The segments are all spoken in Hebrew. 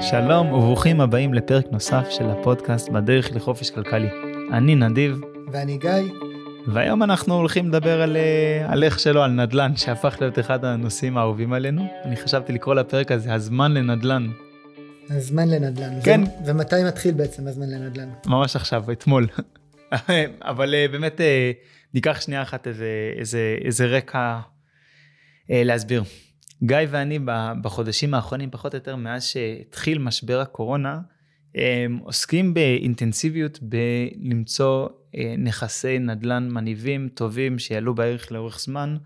שלום וברוכים הבאים לפרק נוסף של הפודקאסט בדרך לחופש כלכלי. אני נדיב. ואני גיא. והיום אנחנו הולכים לדבר על, אה, על איך שלא, על נדל"ן, שהפך להיות אחד הנושאים האהובים עלינו. אני חשבתי לקרוא לפרק הזה הזמן לנדל"ן. הזמן לנדל"ן. כן. ו- ומתי מתחיל בעצם הזמן לנדל"ן? ממש עכשיו, אתמול. אבל אה, באמת אה, ניקח שנייה אחת איזה, איזה, איזה רקע להסביר. גיא ואני בחודשים האחרונים, פחות או יותר מאז שהתחיל משבר הקורונה, עוסקים באינטנסיביות בלמצוא אה, נכסי נדל"ן מניבים טובים שיעלו בערך לאורך זמן.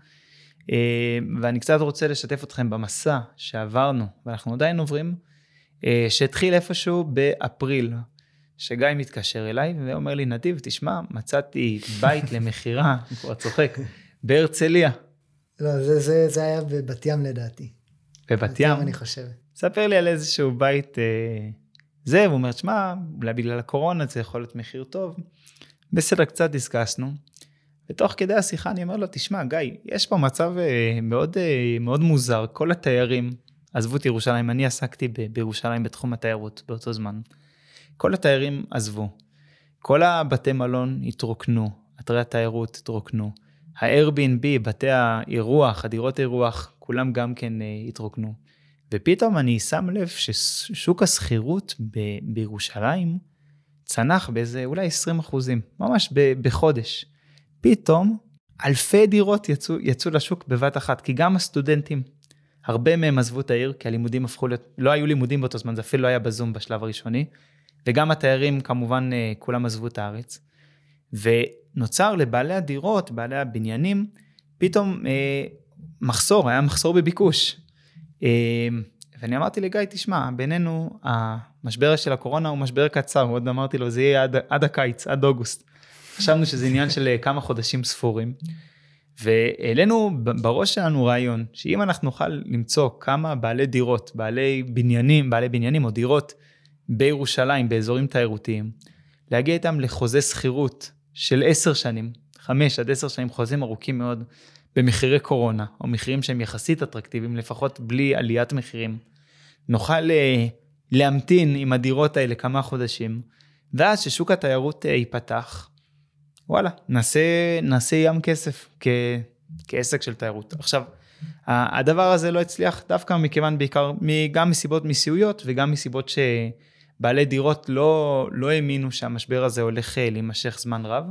אה, ואני קצת רוצה לשתף אתכם במסע שעברנו, ואנחנו עדיין עוברים, אה, שהתחיל איפשהו באפריל, שגיא מתקשר אליי ואומר לי, נדיב, תשמע, מצאתי בית למכירה, אני כבר צוחק, בהרצליה. לא, זה, זה, זה היה בבת ים לדעתי. בבת ים? אני חושב. ספר לי על איזשהו בית אה, זה, והוא אומר, שמע, אולי בגלל הקורונה זה יכול להיות מחיר טוב. בסדר, קצת דיסקסנו. ותוך כדי השיחה אני אומר לו, תשמע, גיא, יש פה מצב אה, מאוד, אה, מאוד מוזר. כל התיירים עזבו את ירושלים, אני עסקתי ב- בירושלים בתחום התיירות באותו זמן. כל התיירים עזבו. כל הבתי מלון התרוקנו, אתרי התיירות התרוקנו. ה-Airbnb, בתי האירוח, הדירות האירוח, כולם גם כן uh, התרוקנו. ופתאום אני שם לב ששוק השכירות ב- בירושלים צנח באיזה אולי 20 אחוזים, ממש ב- בחודש. פתאום אלפי דירות יצאו, יצאו לשוק בבת אחת, כי גם הסטודנטים, הרבה מהם עזבו את העיר, כי הלימודים הפכו להיות, לא היו לימודים באותו זמן, זה אפילו לא היה בזום בשלב הראשוני, וגם התיירים כמובן אה, כולם עזבו את הארץ. ונוצר לבעלי הדירות, בעלי הבניינים, פתאום אה, מחסור, היה מחסור בביקוש. אה, ואני אמרתי לגיא, תשמע, בינינו, המשבר של הקורונה הוא משבר קצר, עוד אמרתי לו, זה יהיה עד, עד הקיץ, עד אוגוסט. חשבנו שזה עניין של אה, כמה חודשים ספורים. והעלינו בראש שלנו רעיון, שאם אנחנו נוכל למצוא כמה בעלי דירות, בעלי בניינים, בעלי בניינים או דירות בירושלים, באזורים תיירותיים, להגיע איתם לחוזה שכירות של עשר שנים, חמש עד עשר שנים, חוזים ארוכים מאוד, במחירי קורונה, או מחירים שהם יחסית אטרקטיביים, לפחות בלי עליית מחירים. נוכל uh, להמתין עם הדירות האלה כמה חודשים, ואז ששוק התיירות uh, ייפתח, וואלה, נעשה, נעשה ים כסף כ, כעסק של תיירות. עכשיו, הדבר הזה לא הצליח דווקא מכיוון בעיקר, גם מסיבות מיסויות וגם מסיבות שבעלי דירות לא, לא האמינו שהמשבר הזה הולך אה, להימשך זמן רב.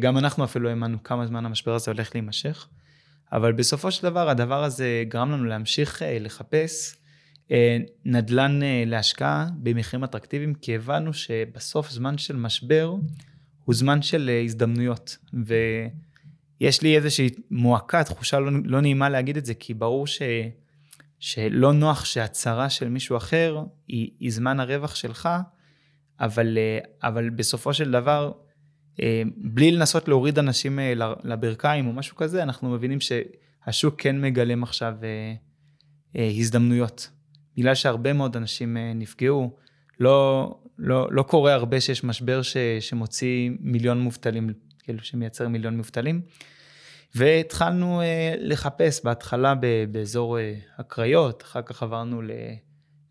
גם אנחנו אפילו האמנו כמה זמן המשבר הזה הולך להימשך. אבל בסופו של דבר הדבר הזה גרם לנו להמשיך לחפש אה, נדל"ן אה, להשקעה במחירים אטרקטיביים, כי הבנו שבסוף זמן של משבר הוא זמן של אה, הזדמנויות. ויש לי איזושהי מועקה, תחושה לא, לא נעימה להגיד את זה, כי ברור ש, שלא נוח שהצהרה של מישהו אחר היא, היא זמן הרווח שלך, אבל, אבל בסופו של דבר, בלי לנסות להוריד אנשים לברכיים או משהו כזה, אנחנו מבינים שהשוק כן מגלם עכשיו הזדמנויות. בגלל שהרבה מאוד אנשים אה, נפגעו, לא, לא, לא קורה הרבה שיש משבר ש, שמוציא מיליון מובטלים, כאילו שמייצר מיליון מובטלים. והתחלנו אה, לחפש בהתחלה ב, באזור אה, הקריות, אחר כך עברנו ל,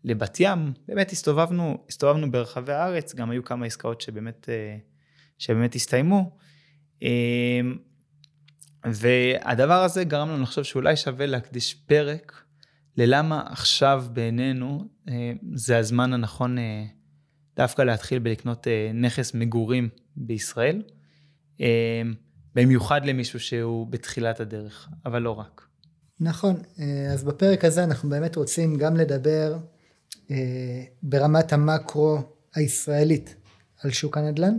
לבת ים, באמת הסתובבנו, הסתובבנו ברחבי הארץ, גם היו כמה עסקאות שבאמת, אה, שבאמת הסתיימו. אה, והדבר הזה גרם לנו לחשוב שאולי שווה להקדיש פרק ללמה עכשיו בעינינו אה, זה הזמן הנכון אה, דווקא להתחיל בלקנות אה, נכס מגורים בישראל, במיוחד למישהו שהוא בתחילת הדרך, אבל לא רק. נכון, אז בפרק הזה אנחנו באמת רוצים גם לדבר ברמת המקרו הישראלית על שוק הנדל"ן.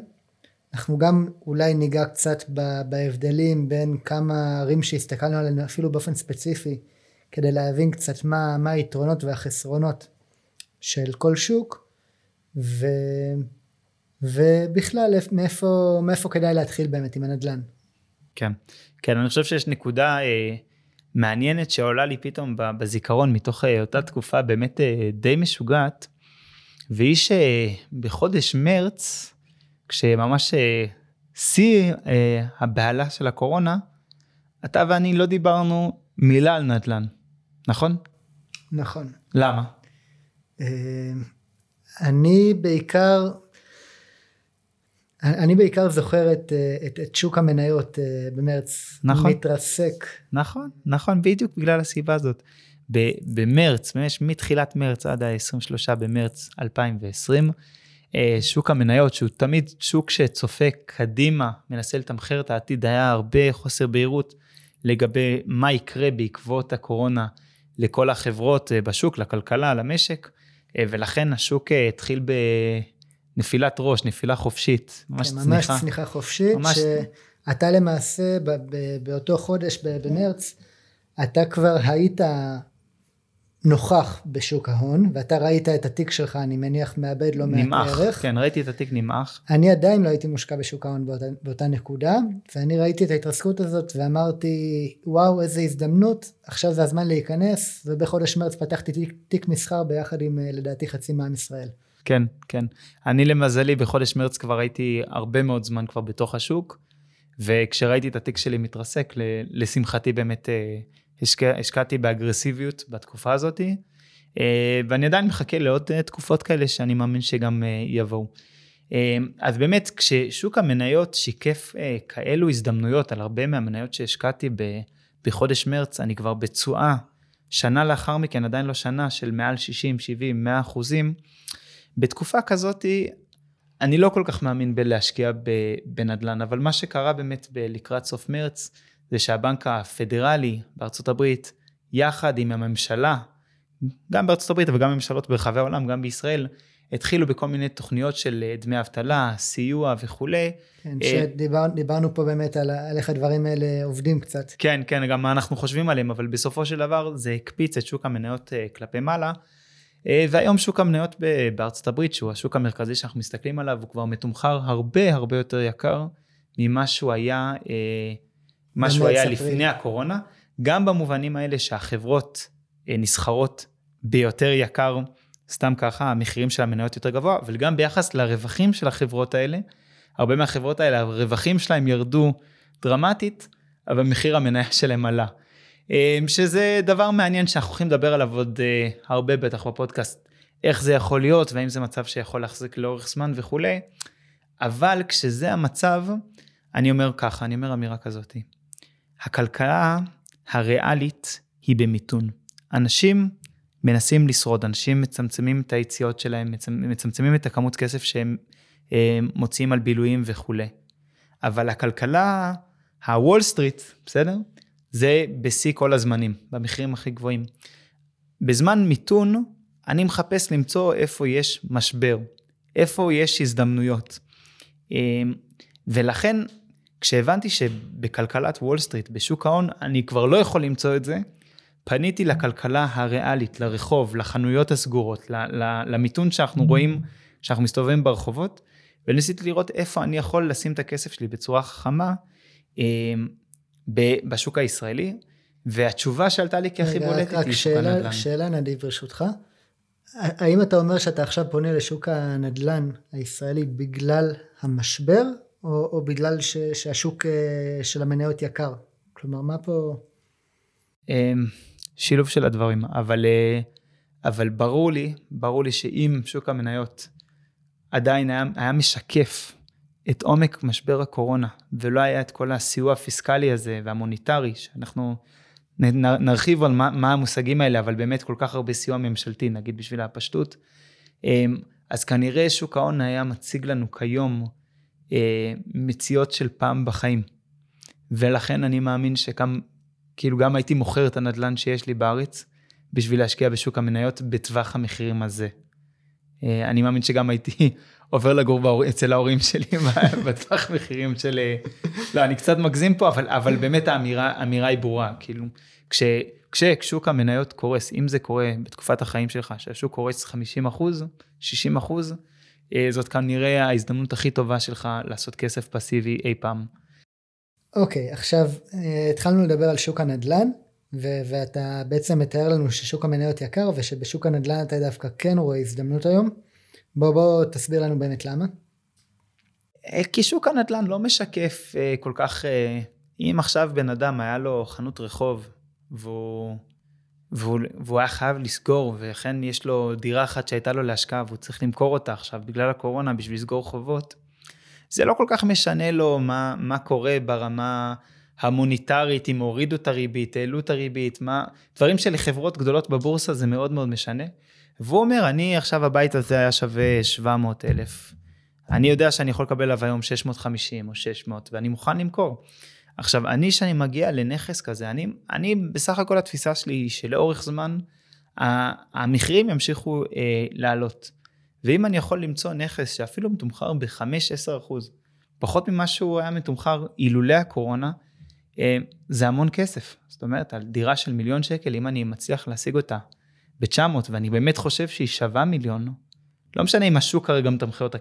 אנחנו גם אולי ניגע קצת בהבדלים בין כמה ערים שהסתכלנו עליהן אפילו באופן ספציפי כדי להבין קצת מה, מה היתרונות והחסרונות של כל שוק ו, ובכלל מאיפה, מאיפה כדאי להתחיל באמת עם הנדל"ן. כן, כן אני חושב שיש נקודה אה, מעניינת שעולה לי פתאום בזיכרון מתוך אה, אותה תקופה באמת אה, די משוגעת והיא שבחודש מרץ כשממש אה, שיא אה, הבהלה של הקורונה אתה ואני לא דיברנו מילה על נדל"ן. נכון? נכון. למה? אני בעיקר, אני בעיקר זוכר את, את, את שוק המניות במרץ נכון. מתרסק. נכון, נכון, בדיוק בגלל הסיבה הזאת. במרץ, ממש מתחילת מרץ עד ה-23 במרץ 2020, אה, שוק המניות, שהוא תמיד שוק שצופה קדימה, מנסה לתמחר את העתיד, היה הרבה חוסר בהירות לגבי מה יקרה בעקבות הקורונה לכל החברות אה, בשוק, לכלכלה, למשק, אה, ולכן השוק התחיל בנפילת ראש, נפילה חופשית, ממש כן, צניחה. ממש צניחה חופשית, ממש... שאתה למעשה באותו חודש במרץ, אתה כבר היית נוכח בשוק ההון, ואתה ראית את התיק שלך, אני מניח, מאבד לא מעט ערך. נמעך, כן, ראיתי את התיק נמעך. אני עדיין לא הייתי מושקע בשוק ההון באותה, באותה נקודה, ואני ראיתי את ההתרסקות הזאת ואמרתי, וואו, איזה הזדמנות, עכשיו זה הזמן להיכנס, ובחודש מרץ פתחתי תיק, תיק מסחר ביחד עם, אה, לדעתי, חצי מעם ישראל. כן, כן. אני למזלי בחודש מרץ כבר הייתי הרבה מאוד זמן כבר בתוך השוק, וכשראיתי את התיק שלי מתרסק, לשמחתי באמת אה, השקע, השקעתי באגרסיביות בתקופה הזאת, אה, ואני עדיין מחכה לעוד אה, תקופות כאלה שאני מאמין שגם יבואו. אז באמת, כששוק המניות שיקף כאלו הזדמנויות על הרבה מהמניות שהשקעתי בחודש מרץ, אני כבר בתשואה, שנה לאחר מכן, עדיין לא שנה, של מעל 60, 70, 100 אחוזים. בתקופה כזאת, אני לא כל כך מאמין בלהשקיע בנדל"ן, אבל מה שקרה באמת לקראת סוף מרץ, זה שהבנק הפדרלי בארצות הברית, יחד עם הממשלה, גם בארצות הברית וגם ממשלות ברחבי העולם, גם בישראל, התחילו בכל מיני תוכניות של אה, דמי אבטלה, סיוע וכולי. כן, אה, שדיברנו פה באמת על, על איך הדברים האלה עובדים קצת. כן, כן, גם מה אנחנו חושבים עליהם, אבל בסופו של דבר זה הקפיץ את שוק המניות אה, כלפי מעלה. והיום שוק המניות בארצות הברית, שהוא השוק המרכזי שאנחנו מסתכלים עליו, הוא כבר מתומחר הרבה הרבה יותר יקר ממה שהוא היה מה שהוא היה לפני הקורונה, גם במובנים האלה שהחברות אה, נסחרות ביותר יקר, סתם ככה, המחירים של המניות יותר גבוה, אבל גם ביחס לרווחים של החברות האלה, הרבה מהחברות האלה, הרווחים שלהם ירדו דרמטית, אבל מחיר המניה שלהם עלה. אה, שזה דבר מעניין שאנחנו הולכים לדבר עליו עוד אה, הרבה בטח בפודקאסט, איך זה יכול להיות, והאם זה מצב שיכול להחזיק לאורך זמן וכולי, אבל כשזה המצב, אני אומר ככה, אני אומר אמירה כזאתי. הכלכלה הריאלית היא במיתון. אנשים מנסים לשרוד, אנשים מצמצמים את היציאות שלהם, מצמצמים את הכמות כסף שהם אה, מוציאים על בילויים וכולי. אבל הכלכלה, הוול סטריט, בסדר? זה בשיא כל הזמנים, במחירים הכי גבוהים. בזמן מיתון, אני מחפש למצוא איפה יש משבר, איפה יש הזדמנויות. אה, ולכן כשהבנתי שבכלכלת וול סטריט, בשוק ההון, אני כבר לא יכול למצוא את זה, פניתי לכלכלה הריאלית, לרחוב, לחנויות הסגורות, למיתון שאנחנו רואים, שאנחנו מסתובבים ברחובות, וניסיתי לראות איפה אני יכול לשים את הכסף שלי בצורה חכמה אה, בשוק הישראלי, והתשובה שעלתה לי כהכי בולטת היא שוק הנדל"ן. שאלה נדיב ברשותך, האם אתה אומר שאתה עכשיו פונה לשוק הנדל"ן הישראלי בגלל המשבר, או, או בגלל ש, שהשוק אה, של המניות יקר? כלומר, מה פה... אמ, שילוב של הדברים, אבל, אה, אבל ברור לי, ברור לי שאם שוק המניות עדיין היה, היה משקף את עומק משבר הקורונה, ולא היה את כל הסיוע הפיסקלי הזה והמוניטרי, שאנחנו נרחיב על מה, מה המושגים האלה, אבל באמת כל כך הרבה סיוע ממשלתי, נגיד בשביל הפשטות, אמ, אז כנראה שוק ההון היה מציג לנו כיום אה, מציאות של פעם בחיים. ולכן אני מאמין שגם, כאילו גם הייתי מוכר את הנדלן שיש לי בארץ, בשביל להשקיע בשוק המניות בטווח המחירים הזה. אה, אני מאמין שגם הייתי עובר לגור באור, אצל ההורים שלי בטווח מחירים של... לא, אני קצת מגזים פה, אבל, אבל באמת האמירה, האמירה היא ברורה. כאילו, כש, כששוק המניות קורס, אם זה קורה בתקופת החיים שלך, שהשוק קורס 50 אחוז, 60 אחוז, אה, זאת כנראה ההזדמנות הכי טובה שלך לעשות כסף פסיבי אי פעם. אוקיי, okay, עכשיו אה, התחלנו לדבר על שוק הנדל"ן, ו- ואתה בעצם מתאר לנו ששוק המניות יקר ושבשוק הנדל"ן אתה דווקא כן רואה הזדמנות היום. בוא בוא תסביר לנו באמת למה. אה, כי שוק הנדל"ן לא משקף כל כך, אם עכשיו בן אדם היה לו חנות רחוב והוא, והוא, והוא היה חייב לסגור, וכן יש לו דירה אחת שהייתה לו להשקעה והוא צריך למכור אותה עכשיו בגלל הקורונה בשביל לסגור חובות, זה לא כל כך משנה לו מה, מה קורה ברמה המוניטרית, אם הורידו את הריבית, העלו את הריבית, מה, דברים שלחברות גדולות בבורסה זה מאוד מאוד משנה. והוא אומר, אני עכשיו הבית הזה היה שווה 700 אלף. אני יודע שאני יכול לקבל עליו היום 650 או 600 ואני מוכן למכור. עכשיו, אני, שאני מגיע לנכס כזה, אני, אני בסך הכל התפיסה שלי היא שלאורך זמן המחירים ימשיכו אה, לעלות. ואם אני יכול למצוא נכס שאפילו מתומחר ב-5-10 אחוז, פחות ממה שהוא היה מתומחר אילולא הקורונה, אה, זה המון כסף. זאת אומרת, על דירה של מיליון שקל, אם אני מצליח להשיג אותה ב-900, ואני באמת חושב שהיא שווה מיליון, לא משנה אם השוק כרגע מתמחר אותה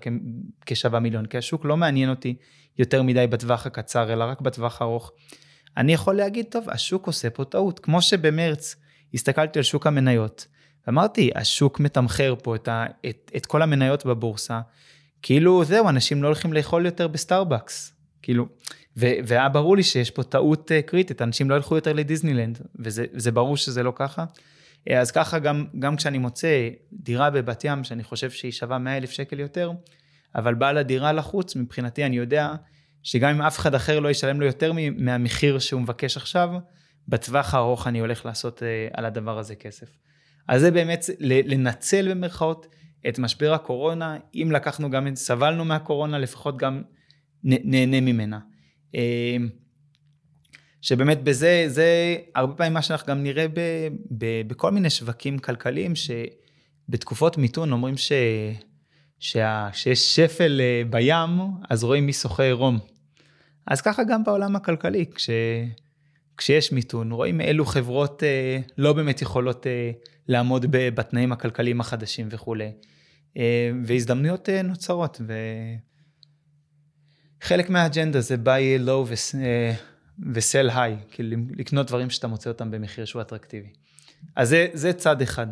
כשווה מיליון, כי השוק לא מעניין אותי יותר מדי בטווח הקצר, אלא רק בטווח הארוך. אני יכול להגיד, טוב, השוק עושה פה טעות, כמו שבמרץ הסתכלתי על שוק המניות, ואמרתי, השוק מתמחר פה את, ה, את, את כל המניות בבורסה, כאילו זהו, אנשים לא הולכים לאכול יותר בסטארבקס, כאילו, ו, והיה ברור לי שיש פה טעות uh, קריטית, אנשים לא ילכו יותר לדיסנילנד, וזה ברור שזה לא ככה. אה, אז ככה גם, גם כשאני מוצא דירה בבת ים, שאני חושב שהיא שווה 100 אלף שקל יותר, אבל בעל הדירה לחוץ, מבחינתי אני יודע שגם אם אף אחד אחר לא ישלם לו יותר מהמחיר שהוא מבקש עכשיו, בטווח הארוך אני הולך לעשות אה, על הדבר הזה כסף. אז זה באמת לנצל במרכאות את משבר הקורונה, אם לקחנו גם, סבלנו מהקורונה, לפחות גם נהנה ממנה. שבאמת בזה, זה הרבה פעמים מה שאנחנו גם נראה ב, ב, בכל מיני שווקים כלכליים, שבתקופות מיתון אומרים ש, שה, שיש שפל אה, בים, אז רואים מי שוחה עירום. אז ככה גם בעולם הכלכלי, כש, כשיש מיתון, רואים אילו חברות אה, לא באמת יכולות אה, לעמוד בתנאים הכלכליים החדשים וכולי. אה, והזדמנויות אה, נוצרות, וחלק מהאג'נדה זה buy low ו... אה, וסל היי, כאילו לקנות דברים שאתה מוצא אותם במחיר שהוא אטרקטיבי. אז זה, זה צד אחד.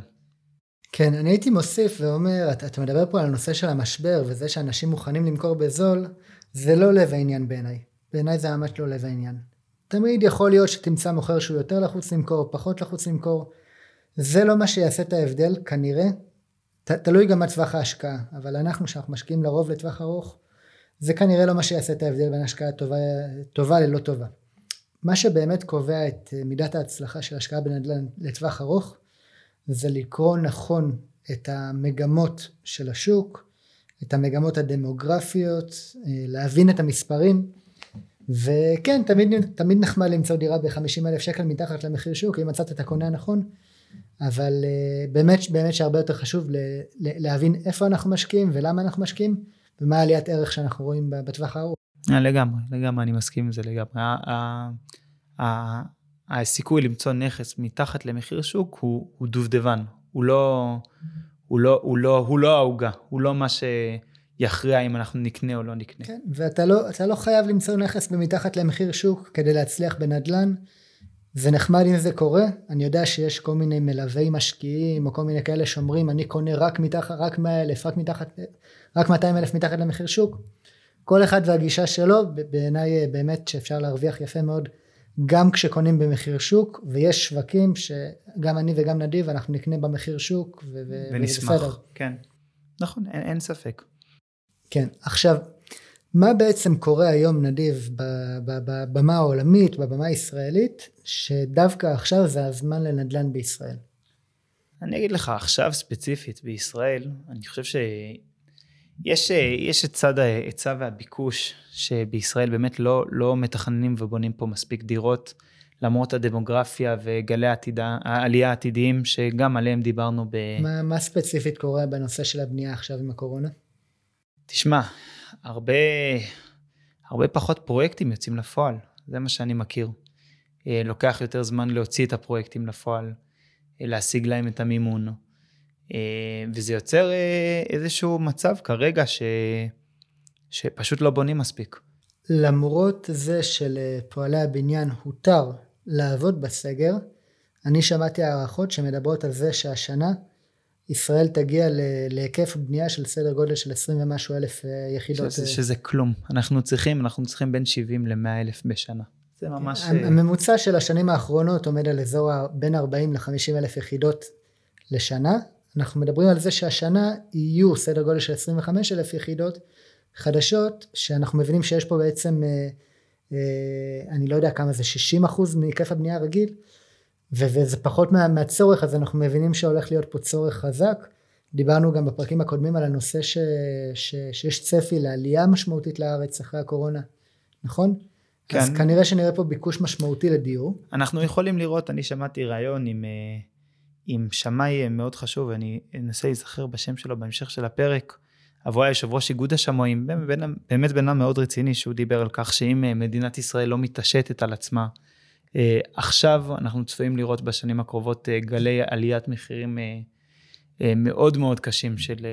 כן, אני הייתי מוסיף ואומר, אתה, אתה מדבר פה על הנושא של המשבר וזה שאנשים מוכנים למכור בזול, זה לא לב העניין בעיניי. בעיניי זה ממש לא לב העניין. תמיד יכול להיות שתמצא מוכר שהוא יותר לחוץ למכור, פחות לחוץ למכור. זה לא מה שיעשה את ההבדל, כנראה. ת, תלוי גם מה טווח ההשקעה, אבל אנחנו שאנחנו משקיעים לרוב לטווח ארוך, זה כנראה לא מה שיעשה את ההבדל בין השקעה טובה, טובה ללא טובה. מה שבאמת קובע את אה, מידת ההצלחה של השקעה בנדל"ן לטווח ארוך זה לקרוא נכון את המגמות של השוק, את המגמות הדמוגרפיות, אה, להבין את המספרים וכן תמיד, תמיד נחמד למצוא דירה ב-50 אלף שקל מתחת למחיר שוק אם מצאת את הקונה הנכון אבל אה, באמת באמת שהרבה יותר חשוב להבין איפה אנחנו משקיעים ולמה אנחנו משקיעים ומה עליית ערך שאנחנו רואים בטווח הארוך. אה, לגמרי, לגמרי, אני מסכים עם זה לגמרי. הסיכוי למצוא נכס מתחת למחיר שוק הוא, דובדבן, לא, לא, לא, הוא לא העוגה, הוא לא מה שיכריע אם אנחנו נקנה או לא נקנה. כן, ואתה לא, לא חייב למצוא נכס במתחת למחיר שוק כדי להצליח בנדל"ן. זה נחמד אם זה קורה, אני יודע שיש כל מיני מלווי משקיעים או כל מיני כאלה שאומרים אני קונה רק מתחת, רק 100 אלף, רק מתחת, רק 200 אלף מתחת למחיר שוק. כל אחד והגישה שלו, בעיניי באמת שאפשר להרוויח יפה מאוד גם כשקונים במחיר שוק, ויש שווקים שגם אני וגם נדיב אנחנו נקנה במחיר שוק, ו- ונשמח, כן, נכון, אין, אין ספק. כן, עכשיו, מה בעצם קורה היום נדיב בבמה העולמית, בבמה הישראלית, שדווקא עכשיו זה הזמן לנדל"ן בישראל? אני אגיד לך, עכשיו ספציפית בישראל, אני חושב ש... יש, אה, יש את צד ההיצע והביקוש שבישראל באמת לא, לא מתכננים ובונים פה מספיק דירות למרות הדמוגרפיה וגלי העתידה, העלייה העתידיים שגם עליהם דיברנו ב... מה, מה ספציפית קורה בנושא של הבנייה עכשיו עם הקורונה? תשמע, הרבה, הרבה פחות פרויקטים יוצאים לפועל, זה מה שאני מכיר. אה, לוקח יותר זמן להוציא את הפרויקטים לפועל, אה, להשיג להם את המימון. אה, וזה יוצר אה, איזשהו מצב כרגע ש... שפשוט לא בונים מספיק. למרות זה שלפועלי הבניין הותר לעבוד בסגר, אני שמעתי הערכות שמדברות על זה שהשנה ישראל תגיע להיקף בנייה של סדר גודל של 20 ומשהו אלף אה, יחידות. שזה, שזה כלום. אנחנו צריכים, אנחנו צריכים בין 70 ל-100 אלף בשנה. זה ממש... הממוצע של השנים האחרונות עומד על אזור בין 40 ל-50 אלף יחידות לשנה. אנחנו מדברים על זה שהשנה יהיו סדר גודל של 25 אלף יחידות חדשות, שאנחנו מבינים שיש פה בעצם, אה, אה, אני לא יודע כמה זה, 60 אחוז מהיקף הבנייה הרגיל, וזה פחות מה, מהצורך, אז אנחנו מבינים שהולך להיות פה צורך חזק. דיברנו גם בפרקים הקודמים על הנושא ש, ש, שיש צפי לעלייה משמעותית לארץ אחרי הקורונה, נכון? כן. אז כנראה שנראה פה ביקוש משמעותי לדיור. אנחנו יכולים לראות, אני שמעתי ראיון עם, אה, עם שמאי מאוד חשוב, ואני אנסה להיזכר בשם שלו בהמשך של הפרק, עבור היושב ראש איגוד השמאים, באמת בן אדם מאוד רציני, שהוא דיבר על כך שאם אה, מדינת ישראל לא מתעשתת על עצמה, אה, עכשיו אנחנו צפויים לראות בשנים הקרובות גלי עליית מחירים מאוד מאוד קשים של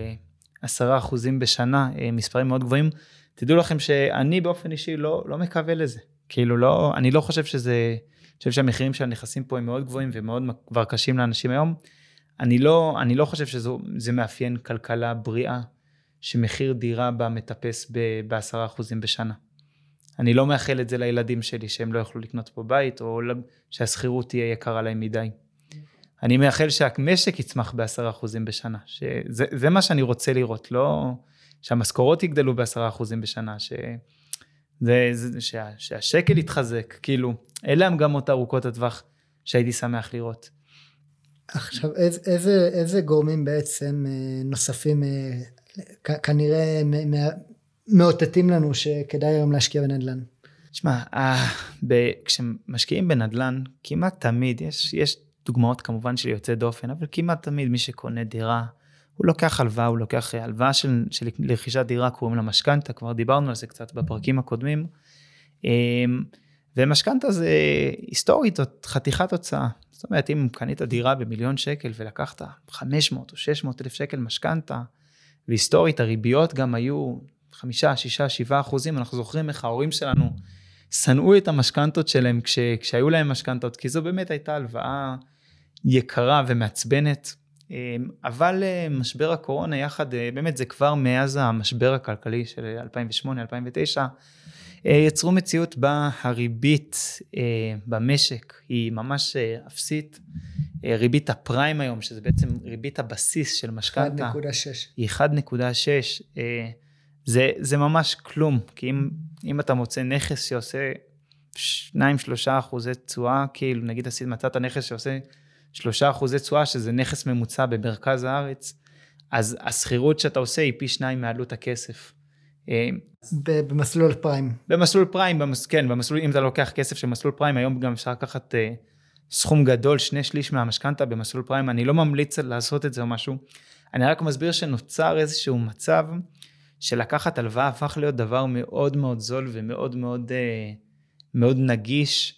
עשרה אחוזים בשנה, מספרים מאוד גבוהים. תדעו לכם שאני באופן אישי לא, לא מקווה לזה. כאילו לא, אני לא חושב שזה, חושב שהמחירים של הנכסים פה הם מאוד גבוהים ומאוד כבר קשים לאנשים היום. אני לא, אני לא חושב שזה מאפיין כלכלה בריאה, שמחיר דירה בה מטפס בעשרה אחוזים בשנה. אני לא מאחל את זה לילדים שלי, שהם לא יוכלו לקנות פה בית, או שהשכירות תהיה יקרה להם מדי. אני מאחל שהמשק יצמח בעשרה אחוזים בשנה. שזה מה שאני רוצה לראות, לא שהמשכורות יגדלו בעשרה אחוזים בשנה, ש... זה, זה שה, שהשקל יתחזק, כאילו, אלה המגמות ארוכות הטווח שהייתי שמח לראות. עכשיו, איזה, איזה, איזה גורמים בעצם אה, נוספים אה, כנראה מאותתים לנו שכדאי היום להשקיע בנדל"ן? תשמע, אה, כשמשקיעים בנדל"ן, כמעט תמיד, יש, יש דוגמאות כמובן של יוצא דופן, אבל כמעט תמיד מי שקונה דירה, הוא לוקח הלוואה, הוא לוקח הלוואה של, של לרכישת דירה, קוראים לה משכנתא, כבר דיברנו על זה קצת בפרקים הקודמים. אמ, ומשכנתא זה היסטורית חתיכת הוצאה. זאת אומרת, אם קנית דירה במיליון שקל ולקחת 500 או 600 אלף שקל משכנתא, והיסטורית הריביות גם היו 5, 6, 7 אחוזים, אנחנו זוכרים איך ההורים שלנו שנאו את המשכנתות שלהם כש, כשהיו להם משכנתות, כי זו באמת הייתה הלוואה יקרה ומעצבנת. אמ, אבל אה, משבר הקורונה יחד, אה, באמת זה כבר מאז המשבר הכלכלי של 2008-2009, אה, יצרו מציאות בה הריבית במשק היא ממש אפסית. ריבית הפריים היום, שזה בעצם ריבית הבסיס של משכנתה, 1.6. היא 1.6. זה, זה ממש כלום, כי אם, אם אתה מוצא נכס שעושה 2-3 אחוזי תשואה, כאילו נגיד מצאת נכס שעושה שלושה אחוזי תשואה, שזה נכס ממוצע במרכז הארץ, אז השכירות שאתה עושה היא פי שניים מעלות הכסף. אה, במסלול פריים. במסלול פריים, במס, כן, במסלול, אם אתה לוקח כסף של מסלול פריים, היום גם אפשר לקחת uh, סכום גדול, שני שליש מהמשכנתה במסלול פריים, אני לא ממליץ לעשות את זה או משהו. אני רק מסביר שנוצר איזשהו מצב שלקחת הלוואה הפך להיות דבר מאוד מאוד זול ומאוד מאוד, uh, מאוד נגיש.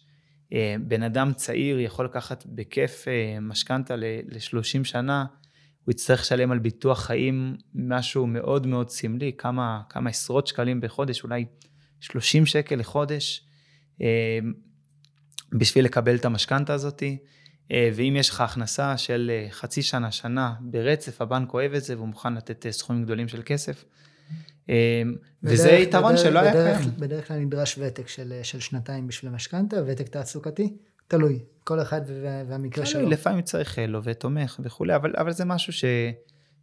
אה, בן אדם צעיר יכול לקחת בכיף אה, משכנתה ל-30 שנה, הוא יצטרך לשלם על ביטוח חיים משהו מאוד מאוד סמלי, כמה, כמה עשרות שקלים בחודש, אולי 30 שקל לחודש, אה, בשביל לקבל את המשכנתה הזאתי. ואם יש לך הכנסה של חצי שנה, שנה ברצף, הבנק אוהב את זה והוא מוכן לתת סכומים גדולים של כסף. אמ, וזה יתרון בדרך, שלא היה קיים. בדרך כלל נדרש ותק של, של שנתיים בשביל המשכנתה, ותק תעסוקתי, תלוי, כל אחד והמקרה שלו. לפעמים צריך לווה תומך וכולי, אבל, אבל זה משהו ש,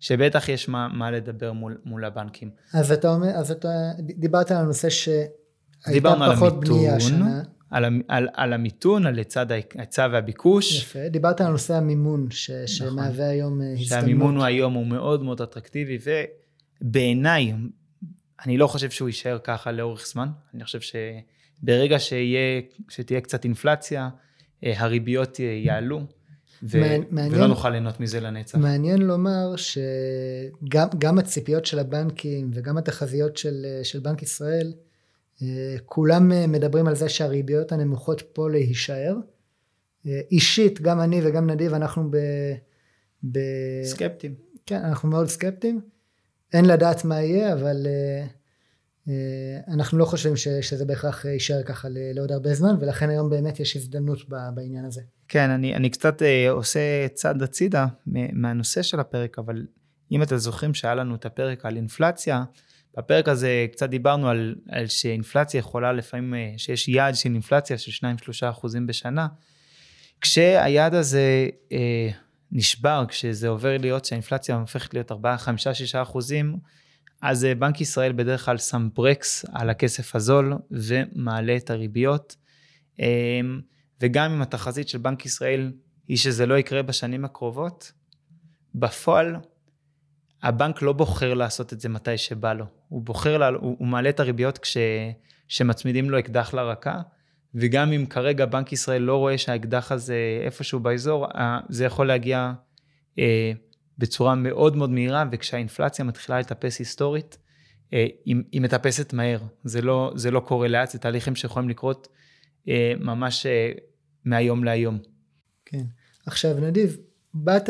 שבטח יש מה, מה לדבר מול, מול הבנקים. אז אתה אומר, אז אתה דיברת על הנושא שהייתה פחות בנייה השנה. על, על, על המיתון, על לצד ההיצע והביקוש. יפה, דיברת על נושא המימון, ש, נכון. שמהווה היום אה, הזדמנות. שהמימון הוא היום הוא מאוד מאוד אטרקטיבי, ובעיניי, אני לא חושב שהוא יישאר ככה לאורך זמן. אני חושב שברגע שיהיה, שתהיה קצת אינפלציה, אה, הריביות יעלו. ו- מעניין, ולא נוכל ליהנות מזה לנצח. מעניין לומר שגם הציפיות של הבנקים וגם התחזיות של, של בנק ישראל, אה, כולם אה, מדברים על זה שהריביות הנמוכות פה להישאר. אישית, גם אני וגם נדיב, אנחנו ב... ב... סקפטיים. כן, אנחנו מאוד סקפטיים. אין לדעת מה יהיה, אבל uh, uh, אנחנו לא חושבים ש, שזה בהכרח יישאר ככה לעוד הרבה זמן, ולכן היום באמת יש הזדמנות בעניין הזה. כן, אני, אני קצת uh, עושה צעד הצידה מהנושא של הפרק, אבל אם אתם זוכרים שהיה לנו את הפרק על אינפלציה, בפרק הזה קצת דיברנו על, על שאינפלציה יכולה לפעמים, אה, שיש יעד של אינפלציה של 2-3 אחוזים בשנה. כשהיעד הזה אה, נשבר, כשזה עובר להיות, שהאינפלציה הופכת להיות 4, 5, 6 אחוזים, אז אה, בנק ישראל בדרך כלל שם ברקס על הכסף הזול ומעלה את הריביות. אה, וגם אם התחזית של בנק ישראל היא שזה לא יקרה בשנים הקרובות, בפועל הבנק לא בוחר לעשות את זה מתי שבא לו. הוא בוחר, לה, הוא, הוא מעלה את הריביות כש, כשמצמידים לו אקדח לרקה, וגם אם כרגע בנק ישראל לא רואה שהאקדח הזה איפשהו באזור, זה יכול להגיע אה, בצורה מאוד מאוד מהירה, וכשהאינפלציה מתחילה לטפס היסטורית, אה, היא, היא מטפסת מהר. זה לא, זה לא קורה לאט, זה תהליכים שיכולים לקרות אה, ממש אה, מהיום להיום. כן. עכשיו נדיב, באת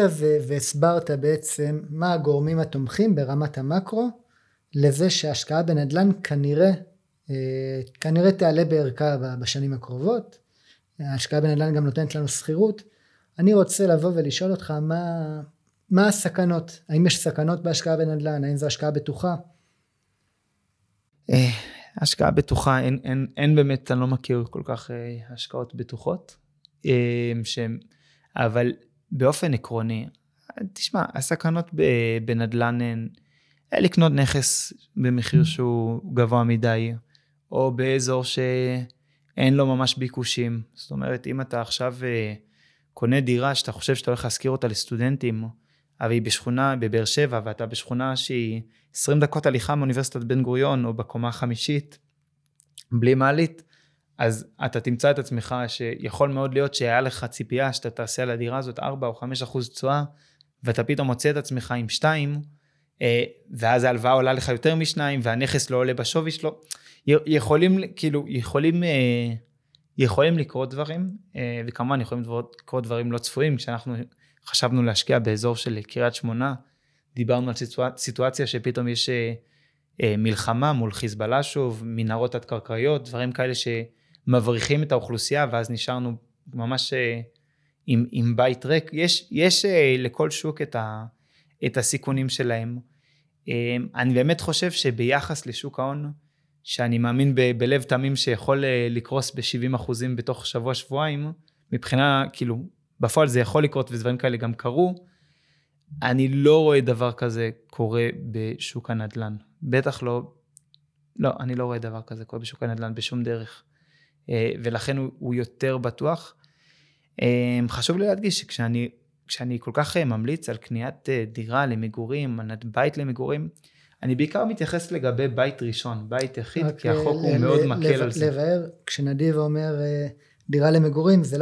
והסברת בעצם מה הגורמים התומכים ברמת המקרו לזה שהשקעה בנדל"ן כנראה, אה, כנראה תעלה בערכה בשנים הקרובות. ההשקעה בנדל"ן גם נותנת לנו שכירות. אני רוצה לבוא ולשאול אותך מה, מה הסכנות? האם יש סכנות בהשקעה בנדל"ן? האם זו השקעה בטוחה? אה, השקעה בטוחה, אין, אין, אין באמת, אני לא מכיר כל כך אה, השקעות בטוחות. שהם, אבל באופן עקרוני, תשמע, הסכנות בנדל"ן הן לקנות נכס במחיר שהוא גבוה מדי, או באזור שאין לו ממש ביקושים. זאת אומרת, אם אתה עכשיו אה, קונה דירה שאתה חושב שאתה הולך להשכיר אותה לסטודנטים, אבל היא בשכונה בבאר שבע, ואתה בשכונה שהיא 20 דקות הליכה מאוניברסיטת בן גוריון, או בקומה החמישית, בלי מעלית, אז אתה תמצא את עצמך שיכול מאוד להיות שהיה לך ציפייה שאתה תעשה על הדירה הזאת 4 או 5 אחוז תשואה, ואתה פתאום מוצא את עצמך עם 2, אה, ואז ההלוואה עולה לך יותר משניים, והנכס לא עולה בשווי שלו. יכולים, כאילו, יכולים, אה, יכולים לקרות דברים, אה, וכמובן יכולים לקרות דברים לא צפויים. כשאנחנו חשבנו להשקיע באזור של קריית שמונה, דיברנו על סיטואציה שפתאום יש מלחמה מול חיזבאללה שוב, מנהרות תת-קרקעיות, דברים כאלה ש... מבריחים את האוכלוסייה ואז נשארנו ממש אה, עם, עם בית ריק. יש, יש אה, לכל שוק את, ה, את הסיכונים שלהם. אה, אני באמת חושב שביחס לשוק ההון, שאני מאמין ב, בלב תמים שיכול לקרוס ב-70 אחוזים בתוך שבוע-שבועיים, מבחינה, כאילו, בפועל זה יכול לקרות ודברים כאלה גם קרו, אני לא רואה דבר כזה קורה בשוק הנדל"ן. בטח לא, לא, אני לא רואה דבר כזה קורה בשוק הנדל"ן בשום דרך. אה, ולכן הוא, יותר בטוח. אה, חשוב לי להדגיש שכשאני כשאני כל כך אה, ממליץ על קניית דירה למגורים, על בית למגורים, אני בעיקר מתייחס לגבי בית ראשון, בית יחיד, כי החוק הוא מאוד מקל על זה. לבאר, כשנדיב אומר דירה למגורים, זה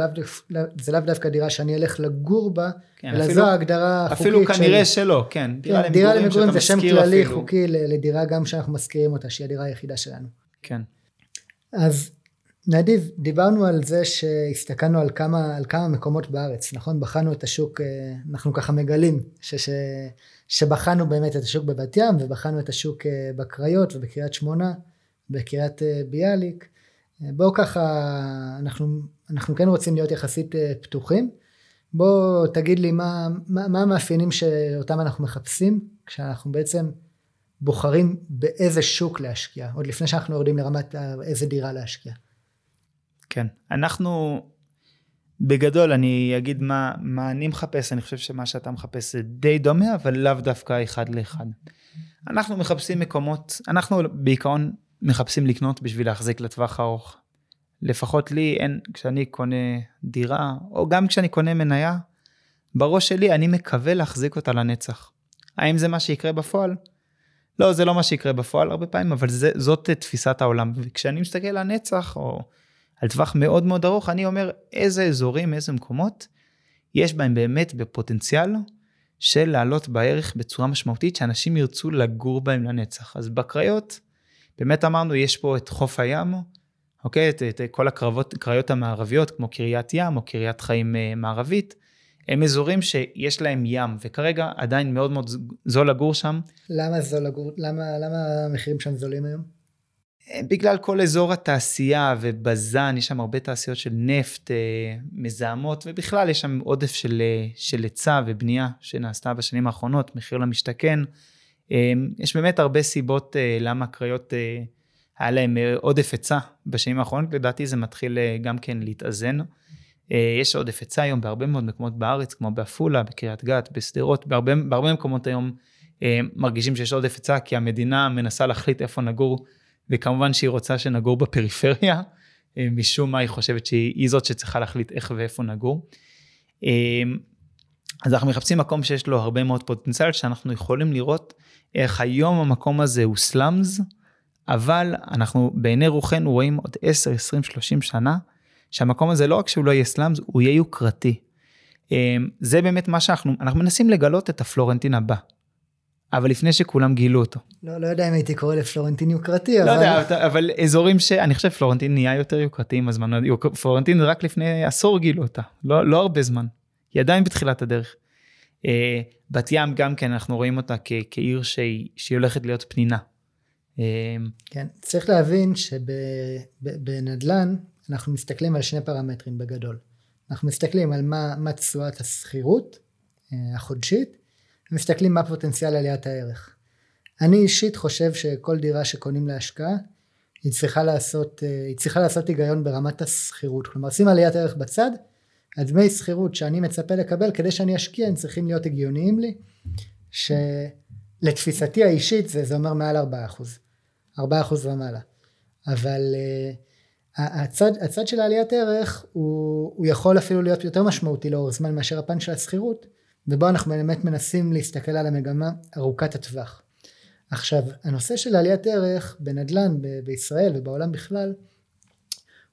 לאו, דווקא דירה שאני אלך לגור בה, כן, אלא אפילו, זו ההגדרה החוקית אפילו כנראה של... שלא, כן. דירה, כן, למגורים, דירה למגורים זה שם כללי אפילו. חוקי לדירה גם שאנחנו מזכירים אותה, שהיא הדירה היחידה שלנו. כן. אז נדיב, דיברנו על זה שהסתכלנו על כמה, על כמה מקומות בארץ, נכון? בחנו את השוק, אה, אנחנו ככה מגלים ש, ש, שבחנו באמת את השוק בבת ים ובחנו את השוק אה, בקריות ובקריית שמונה, בקריית אה, ביאליק. בואו ככה, אנחנו, אנחנו כן רוצים להיות יחסית פתוחים. בוא תגיד לי מה, מה, מה המאפיינים שאותם אנחנו מחפשים כשאנחנו בעצם בוחרים באיזה שוק להשקיע, עוד לפני שאנחנו יורדים לרמת איזה דירה להשקיע. כן, אנחנו, בגדול אני אגיד מה, מה אני מחפש, אני חושב שמה שאתה מחפש זה די דומה, אבל לאו דווקא אחד לאחד. אנחנו מחפשים מקומות, אנחנו בעיקרון מחפשים לקנות בשביל להחזיק לטווח ארוך. לפחות לי אין, כשאני קונה דירה, או גם כשאני קונה מניה, בראש שלי אני מקווה להחזיק אותה לנצח. האם זה מה שיקרה בפועל? לא, זה לא מה שיקרה בפועל הרבה פעמים, אבל זה, זאת תפיסת העולם. וכשאני מסתכל על הנצח, או על טווח מאוד מאוד ארוך, אני אומר איזה אזורים, איזה מקומות, יש בהם באמת בפוטנציאל של לעלות בערך בצורה משמעותית, שאנשים ירצו לגור בהם לנצח. אז בקריות, באמת אמרנו, יש פה את חוף הים, אוקיי? את, את כל הקריות המערביות, כמו קריית ים או קריית חיים אה, מערבית, הם אזורים שיש להם ים, וכרגע עדיין מאוד מאוד זול לגור שם. למה זול לגור? למה, למה המחירים שם זולים היום? בגלל כל אזור התעשייה ובז"ן, יש שם הרבה תעשיות של נפט אה, מזהמות, ובכלל יש שם עודף אה, של היצע ובנייה שנעשתה בשנים האחרונות, מחיר למשתכן. יש באמת הרבה סיבות למה הקריות היה להם עודף היצע בשנים האחרונות, לדעתי זה מתחיל גם כן להתאזן. יש עודף היצע היום בהרבה מאוד מקומות בארץ, כמו בעפולה, בקריית גת, בשדרות, בהרבה, בהרבה מקומות היום מרגישים שיש עודף היצע, כי המדינה מנסה להחליט איפה נגור, וכמובן שהיא רוצה שנגור בפריפריה, משום מה היא חושבת שהיא זאת שצריכה להחליט איך ואיפה נגור. אז אנחנו מחפשים מקום שיש לו הרבה מאוד פוטנציאל, שאנחנו יכולים לראות איך היום המקום הזה הוא סלאמס, אבל אנחנו בעיני רוחנו רואים עוד 10, 20, 30 שנה, שהמקום הזה לא רק שהוא לא יהיה סלאמס, הוא יהיה יוקרתי. זה באמת מה שאנחנו, אנחנו מנסים לגלות את הפלורנטין הבא. אבל לפני שכולם גילו אותו. לא, לא יודע אם הייתי קורא לפלורנטין יוקרתי, לא אבל... לא יודע, אבל אזורים שאני חושב פלורנטין נהיה יותר יוקרתי עם הזמן. פלורנטין רק לפני עשור גילו אותה, לא, לא הרבה זמן. היא עדיין בתחילת הדרך. אה, בת ים גם כן, אנחנו רואים אותה כ- כעיר שהיא, שהיא הולכת להיות פנינה. אה, כן, צריך להבין שבנדל"ן אנחנו מסתכלים על שני פרמטרים בגדול. אנחנו מסתכלים על מה תשואת השכירות אה, החודשית, ומסתכלים מה פוטנציאל עליית הערך. אני אישית חושב שכל דירה שקונים להשקעה היא צריכה לעשות, היא צריכה לעשות היגיון ברמת השכירות. כלומר, שים עליית ערך בצד, הדמי שכירות שאני מצפה לקבל כדי שאני אשקיע הם צריכים להיות הגיוניים לי, שלתפיסתי האישית זה, זה אומר מעל 4%, 4% ומעלה. אבל uh, הצד, הצד של העליית ערך הוא, הוא יכול אפילו להיות יותר משמעותי לאורך זמן מאשר הפן של השכירות, ובו אנחנו באמת מנסים להסתכל על המגמה ארוכת הטווח. עכשיו, הנושא של עליית ערך בנדל"ן ב- בישראל ובעולם בכלל,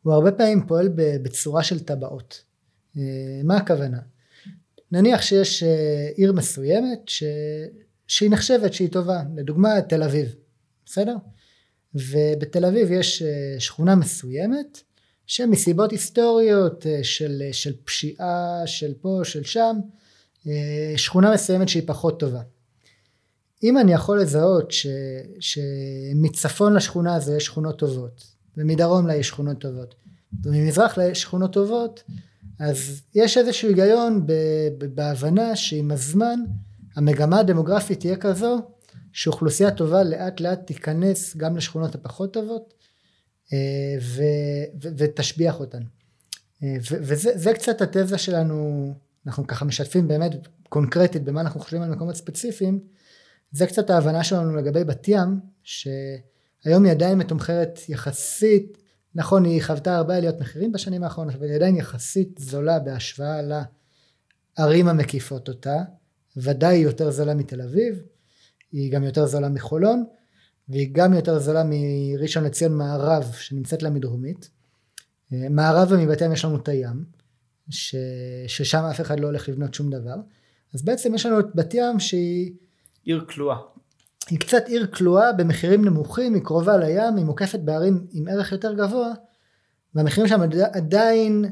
הוא הרבה פעמים פועל בצורה של טבעות. אה, מה הכוונה? נניח שיש אה, עיר מסוימת ש... שהיא נחשבת שהיא טובה, לדוגמה תל אביב, בסדר? ובתל אביב יש אה, שכונה מסוימת שמסיבות היסטוריות של, של פשיעה של פה של שם שכונה מסוימת שהיא פחות טובה. אם אני יכול לזהות ש, שמצפון לשכונה הזו יש שכונות טובות ומדרום לה יש שכונות טובות וממזרח לה יש שכונות טובות אז יש איזשהו היגיון בהבנה שעם הזמן המגמה הדמוגרפית תהיה כזו שאוכלוסייה טובה לאט לאט תיכנס גם לשכונות הפחות טובות אה, ו, ו, ותשביח אותן. אה, ו, וזה קצת התזה שלנו, אנחנו ככה משתפים באמת קונקרטית במה אנחנו חושבים על מקומות ספציפיים, זה קצת ההבנה שלנו לגבי בת ים, שהיום היא עדיין מתומחרת יחסית נכון היא חוותה הרבה עליות מחירים בשנים האחרונות אבל היא עדיין יחסית זולה בהשוואה לערים המקיפות אותה ודאי היא יותר זולה מתל אביב היא גם יותר זולה מחולון והיא גם יותר זולה מראשון לציון מערב שנמצאת לה מדרומית. מערב ומבת ים יש לנו את הים ש... ששם אף אחד לא הולך לבנות שום דבר אז בעצם יש לנו את בת ים שהיא עיר כלואה היא קצת עיר כלואה במחירים נמוכים, היא קרובה לים, היא מוקפת בערים עם ערך יותר גבוה, והמחירים שם עדיין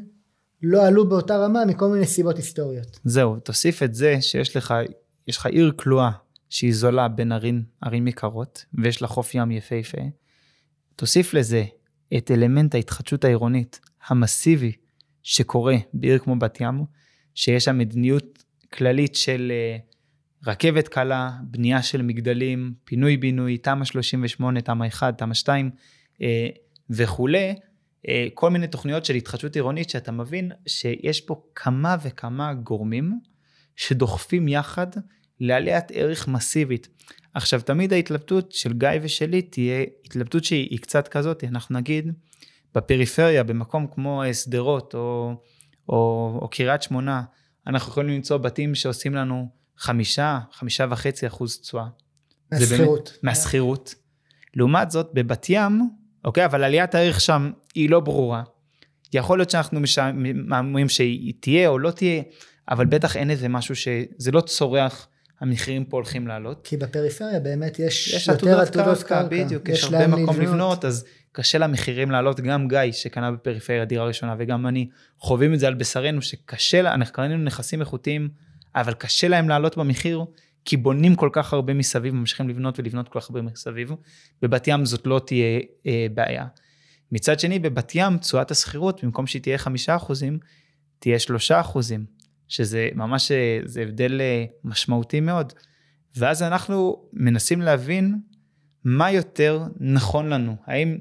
לא עלו באותה רמה מכל מיני סיבות היסטוריות. זהו, תוסיף את זה שיש לך, יש לך עיר כלואה שהיא זולה בין ערים, ערים יקרות, ויש לה חוף ים יפהפה. תוסיף לזה את אלמנט ההתחדשות העירונית המסיבי שקורה בעיר כמו בת ים, שיש שם מדיניות כללית של uh, רכבת קלה, בנייה של מגדלים, פינוי בינוי, תמ"א 38, תמ"א 1, תמ"א 2 אה, וכולי, אה, כל מיני תוכניות של התחדשות עירונית שאתה מבין שיש פה כמה וכמה גורמים שדוחפים יחד לעליית ערך מסיבית. עכשיו תמיד ההתלבטות של גיא ושלי תהיה התלבטות שהיא קצת כזאת, אנחנו נגיד בפריפריה במקום כמו שדרות או, או, או קריית שמונה, אנחנו יכולים למצוא בתים שעושים לנו חמישה, חמישה וחצי אחוז תשואה. מהשכירות. מהשכירות. לעומת זאת, בבת ים, אוקיי, אבל עליית הערך שם היא לא ברורה. יכול להיות שאנחנו מאמינים שהיא תהיה או לא תהיה, אבל בטח אין איזה משהו שזה לא צורח, המחירים פה הולכים לעלות. כי בפריפריה באמת יש, יש יותר עתודות קרקע, בדיוק, יש, יש הרבה מקום לבנות. לבנות, אז קשה למחירים לעלות, גם גיא שקנה בפריפריה דירה ראשונה וגם אני חווים את זה על בשרנו, שקשה, אנחנו קנינו נכסים איכותיים. אבל קשה להם לעלות במחיר, כי בונים כל כך הרבה מסביב, ממשיכים לבנות ולבנות כל כך הרבה מסביב. בבת ים זאת לא תהיה אה, בעיה. מצד שני, בבת ים תשואת השכירות, במקום שהיא תהיה חמישה אחוזים, תהיה שלושה אחוזים, שזה ממש, אה, זה הבדל אה, משמעותי מאוד. ואז אנחנו מנסים להבין מה יותר נכון לנו, האם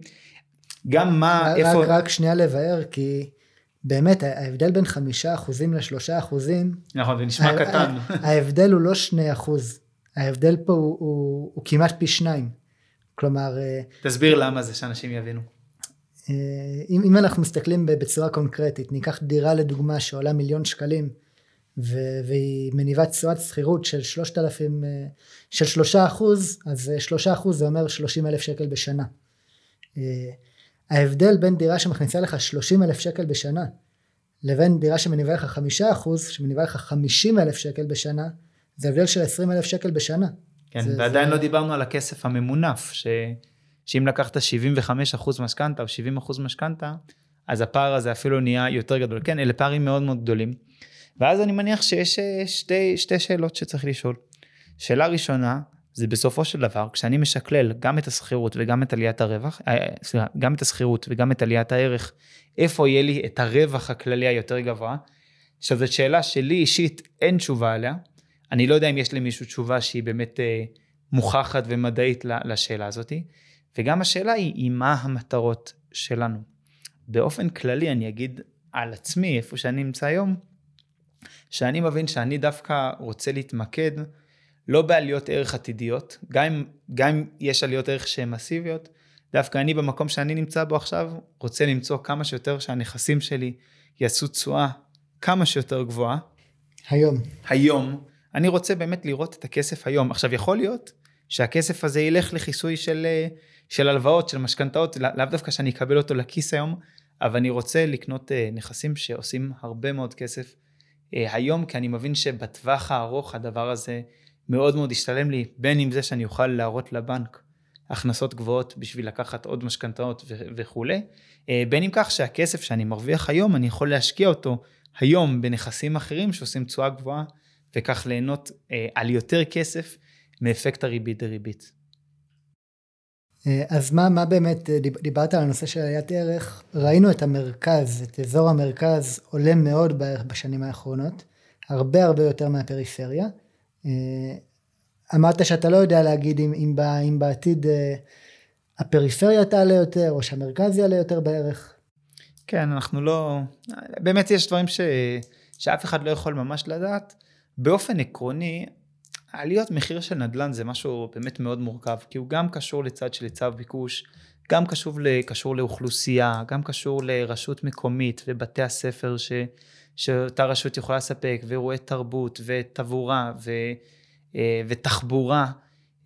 גם מה, רק, איפה... רק שנייה לבאר, כי באמת ההבדל בין חמישה אחוזים לשלושה אחוזים, נכון, זה נשמע קטן. ההבדל הוא לא שני אחוז, ההבדל פה הוא, הוא, הוא כמעט פי שניים. כלומר... אה, תסביר למה זה, שאנשים יבינו. אה, אם, אם אנחנו מסתכלים בצורה קונקרטית, ניקח דירה לדוגמה שעולה מיליון שקלים, ו- והיא מניבה תשואת שכירות של שלושת אלפים, אה, של שלושה אחוז, אז שלושה אחוז זה אומר שלושים אלף שקל בשנה. ההבדל בין דירה שמכניסה לך שלושים אלף שקל בשנה, לבין דירה שמניבה לך חמישה אחוז, שמניבה לך חמישים אלף שקל בשנה, זה הבדל של עשרים אלף שקל בשנה. כן, זה, ועדיין זה... לא דיברנו על הכסף הממונף, ש... שאם לקחת 75% משכנתה או 70% משכנתה, אז הפער הזה אפילו נהיה יותר גדול. כן, אלה פערים מאוד מאוד גדולים. ואז אני מניח שיש אה, שתי, שתי שאלות שצריך לשאול. שאלה ראשונה, זה בסופו של דבר, כשאני משקלל גם את השכירות וגם את עליית הרווח, אה, סליחה, גם את השכירות וגם את עליית הערך, איפה יהיה לי את הרווח הכללי היותר גבוה? עכשיו זו שאלה שלי אישית אין תשובה עליה. אני לא יודע אם יש למישהו תשובה שהיא באמת אה, מוכחת ומדעית לשאלה הזאתי. וגם השאלה היא, היא מה המטרות שלנו. באופן כללי אני אגיד על עצמי, איפה שאני נמצא היום, שאני מבין שאני דווקא רוצה להתמקד לא בעליות ערך עתידיות, גם אם, גם אם יש עליות ערך שהן מסיביות, דווקא אני במקום שאני נמצא בו עכשיו, רוצה למצוא כמה שיותר שהנכסים שלי יעשו תשואה כמה שיותר גבוהה. היום. היום. אני רוצה באמת לראות את הכסף היום. עכשיו, יכול להיות שהכסף הזה ילך לכיסוי של, של הלוואות, של משכנתאות, לאו דווקא שאני אקבל אותו לכיס היום, אבל אני רוצה לקנות אה, נכסים שעושים הרבה מאוד כסף אה, היום, כי אני מבין שבטווח הארוך הדבר הזה מאוד מאוד ישתלם לי, בין אם זה שאני אוכל להראות לבנק הכנסות גבוהות בשביל לקחת עוד משכנתאות וכולי, אה, בין אם כך שהכסף שאני מרוויח היום, אני יכול להשקיע אותו היום בנכסים אחרים שעושים תשואה גבוהה, וכך ליהנות אה, על יותר כסף מאפקט הריבית דריבית. אה, אז מה, מה באמת, דיברת על הנושא של עליית ערך, ראינו את המרכז, את אזור המרכז עולה מאוד בערך בשנים האחרונות, הרבה הרבה יותר מהפריפריה. אה, אמרת שאתה לא יודע להגיד אם, אם, אם בעתיד אה, הפריפריה תעלה יותר או שהמרכז יעלה יותר בערך. כן, אנחנו לא... באמת יש דברים ש... שאף אחד לא יכול ממש לדעת. באופן עקרוני, עליות מחיר של נדל"ן זה משהו באמת מאוד מורכב, כי הוא גם קשור לצד של היצע ביקוש, גם קשור, קשור לאוכלוסייה, גם קשור לרשות מקומית ובתי הספר ש... שאותה רשות יכולה לספק, ואירועי תרבות, ותבורה, ו, אה, ותחבורה.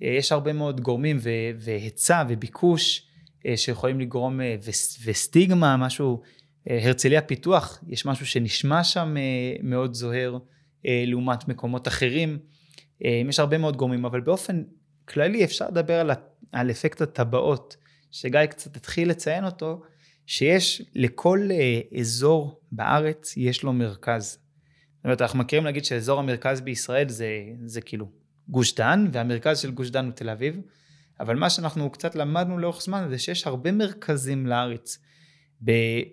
אה, יש הרבה מאוד גורמים והיצע וביקוש אה, שיכולים לגרום, וסטיגמה, משהו, הרצליה פיתוח, יש משהו שנשמע שם מאוד זוהר לעומת מקומות אחרים. יש הרבה מאוד גורמים, אבל באופן כללי אפשר לדבר על, על אפקט הטבעות, שגיא קצת התחיל לציין אותו, שיש לכל uh, אזור בארץ יש לו מרכז. זאת אומרת, אנחנו מכירים להגיד שאזור המרכז בישראל זה, זה כאילו גוש דן, והמרכז של גוש דן הוא תל אביב, אבל מה שאנחנו קצת למדנו לאורך זמן זה שיש הרבה מרכזים לארץ.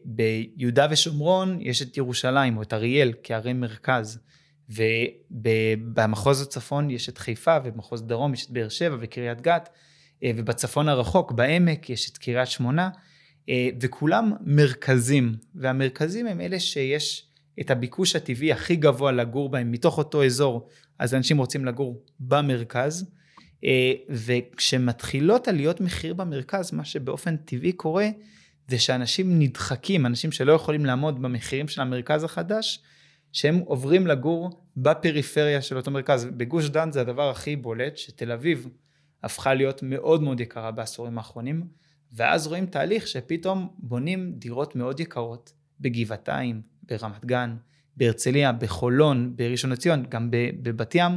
ביהודה ושומרון יש את ירושלים או את אריאל כערי מרכז, ובמחוז הצפון יש את חיפה, ובמחוז דרום יש את באר שבע וקריית גת, אה, ובצפון הרחוק, בעמק, יש את קריית שמונה. אה, וכולם מרכזים, והמרכזים הם אלה שיש את הביקוש הטבעי הכי גבוה לגור בהם מתוך אותו אזור, אז אנשים רוצים לגור במרכז, אה, וכשמתחילות עליות מחיר במרכז, מה שבאופן טבעי קורה, זה שאנשים נדחקים, אנשים שלא יכולים לעמוד במחירים של המרכז החדש, שהם עוברים לגור בפריפריה של אותו מרכז. בגוש דן זה הדבר הכי בולט, שתל אביב הפכה להיות מאוד מאוד יקרה בעשורים האחרונים. ואז רואים תהליך שפתאום בונים דירות מאוד יקרות בגבעתיים, ברמת גן, בהרצליה, בחולון, בראשון לציון, גם בבת ים,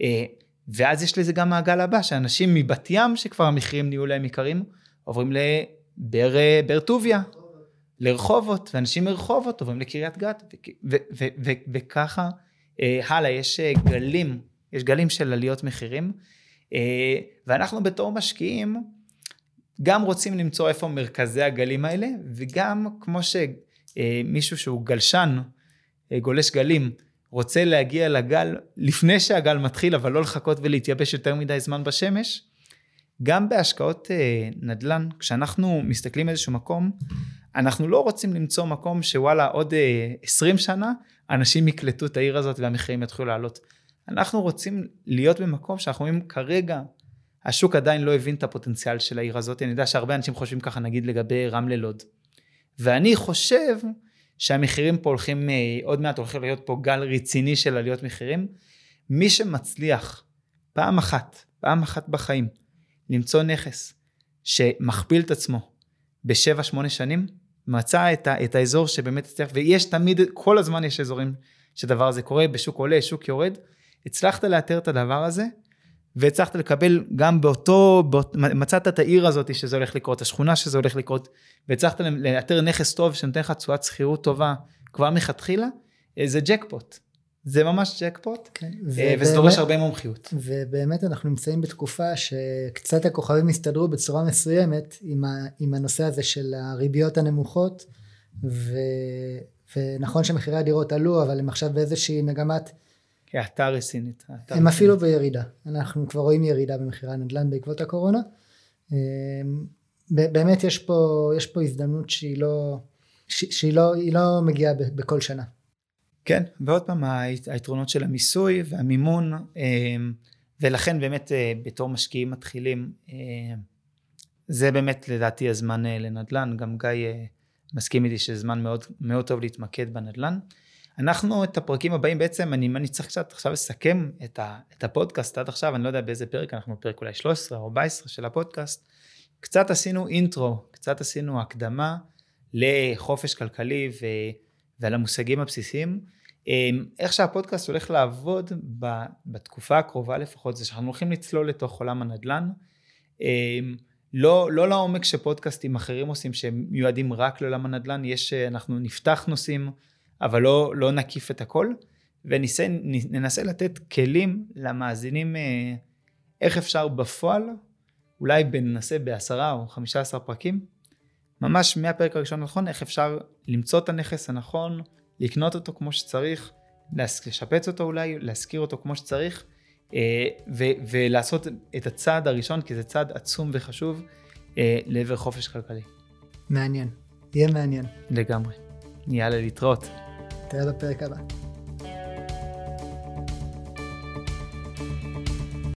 אה, ואז יש לזה גם מעגל הבא, שאנשים מבת ים, שכבר המחירים נהיו להם יקרים, עוברים לבאר טוביה, לרחובות, ואנשים מרחובות עוברים לקריית גת, וככה אה, הלאה, יש אה, גלים, יש גלים של עליות מחירים, ואנחנו בתור משקיעים, גם רוצים למצוא איפה מרכזי הגלים האלה, וגם כמו שמישהו שהוא גלשן, אה, גולש גלים, רוצה להגיע לגל לפני שהגל מתחיל, אבל לא לחכות ולהתייבש יותר מדי זמן בשמש. גם בהשקעות אה, נדל"ן, כשאנחנו מסתכלים איזשהו מקום, אנחנו לא רוצים למצוא מקום שוואלה עוד 20 שנה אנשים יקלטו את העיר הזאת והמחירים יתחילו לעלות. אנחנו רוצים להיות במקום שאנחנו אומרים כרגע השוק עדיין לא הבין את הפוטנציאל של העיר הזאת, אני יודע שהרבה אנשים חושבים ככה נגיד לגבי רמלה לוד. ואני חושב שהמחירים פה הולכים, אה, עוד מעט הולכים להיות פה גל רציני של עליות מחירים. מי שמצליח פעם אחת, פעם אחת בחיים, למצוא נכס שמכפיל את עצמו בשבע שמונה שנים, מצא את, ה, את האזור שבאמת הצליח, ויש תמיד, כל הזמן יש אזורים שדבר הזה קורה, בשוק עולה, שוק יורד, הצלחת לאתר את הדבר הזה, והצלחת לקבל גם באותו, באות, מצאת את העיר הזאת שזה הולך לקרות, השכונה שזה הולך לקרות, והצלחת לאתר נכס טוב שנותן לך תשואת שכירות טובה כבר מלכתחילה, אה, זה ג'קפוט. זה ממש ג'קפוט, כן, אה, וזה דורש הרבה מומחיות. ובאמת אנחנו נמצאים בתקופה שקצת הכוכבים הסתדרו בצורה מסוימת עם, ה, עם הנושא הזה של הריביות הנמוכות, ו, ונכון שמחירי הדירות עלו, אבל הם עכשיו באיזושהי מגמת האטה רצינית. הם רצינית. אפילו בירידה. אנחנו כבר רואים ירידה במחירי הנדל"ן בעקבות הקורונה. אמ, באמת יש פה, יש פה הזדמנות שהיא לא, שהיא לא, לא מגיעה בכל שנה. כן, ועוד פעם היתרונות של המיסוי והמימון, אמ, ולכן באמת אה, בתור משקיעים מתחילים, אמ, זה באמת לדעתי הזמן אה, לנדל"ן, גם גיא אה, מסכים איתי שזה זמן מאוד, מאוד טוב להתמקד בנדל"ן. אנחנו את הפרקים הבאים בעצם, אני, אני צריך קצת עכשיו לסכם את, ה, את הפודקאסט עד עכשיו, אני לא יודע באיזה פרק, אנחנו בפרק אולי 13 או 14 של הפודקאסט. קצת עשינו אינטרו, קצת עשינו הקדמה לחופש כלכלי ו, ועל המושגים הבסיסיים. אמ, איך שהפודקאסט הולך לעבוד בתקופה הקרובה לפחות, זה שאנחנו הולכים לצלול לתוך עולם הנדל"ן. אמ, לא, לא לעומק שפודקאסטים אחרים עושים שהם מיועדים רק לעולם הנדל"ן, יש, אנחנו נפתח נושאים אבל לא, לא נקיף את הכל, וננסה לתת כלים למאזינים אה, איך אפשר בפועל, אולי ננסה בעשרה או חמישה עשר פרקים, ממש מהפרק הראשון נכון, איך אפשר למצוא את הנכס הנכון, לקנות אותו כמו שצריך, לשפץ אותו אולי, להשכיר אותו כמו שצריך, אה, ו- ולעשות את הצעד הראשון, כי זה צעד עצום וחשוב, אה, לעבר חופש כלכלי. מעניין, יהיה מעניין. לגמרי. יאללה, להתראות. נתראה בפרק הבא.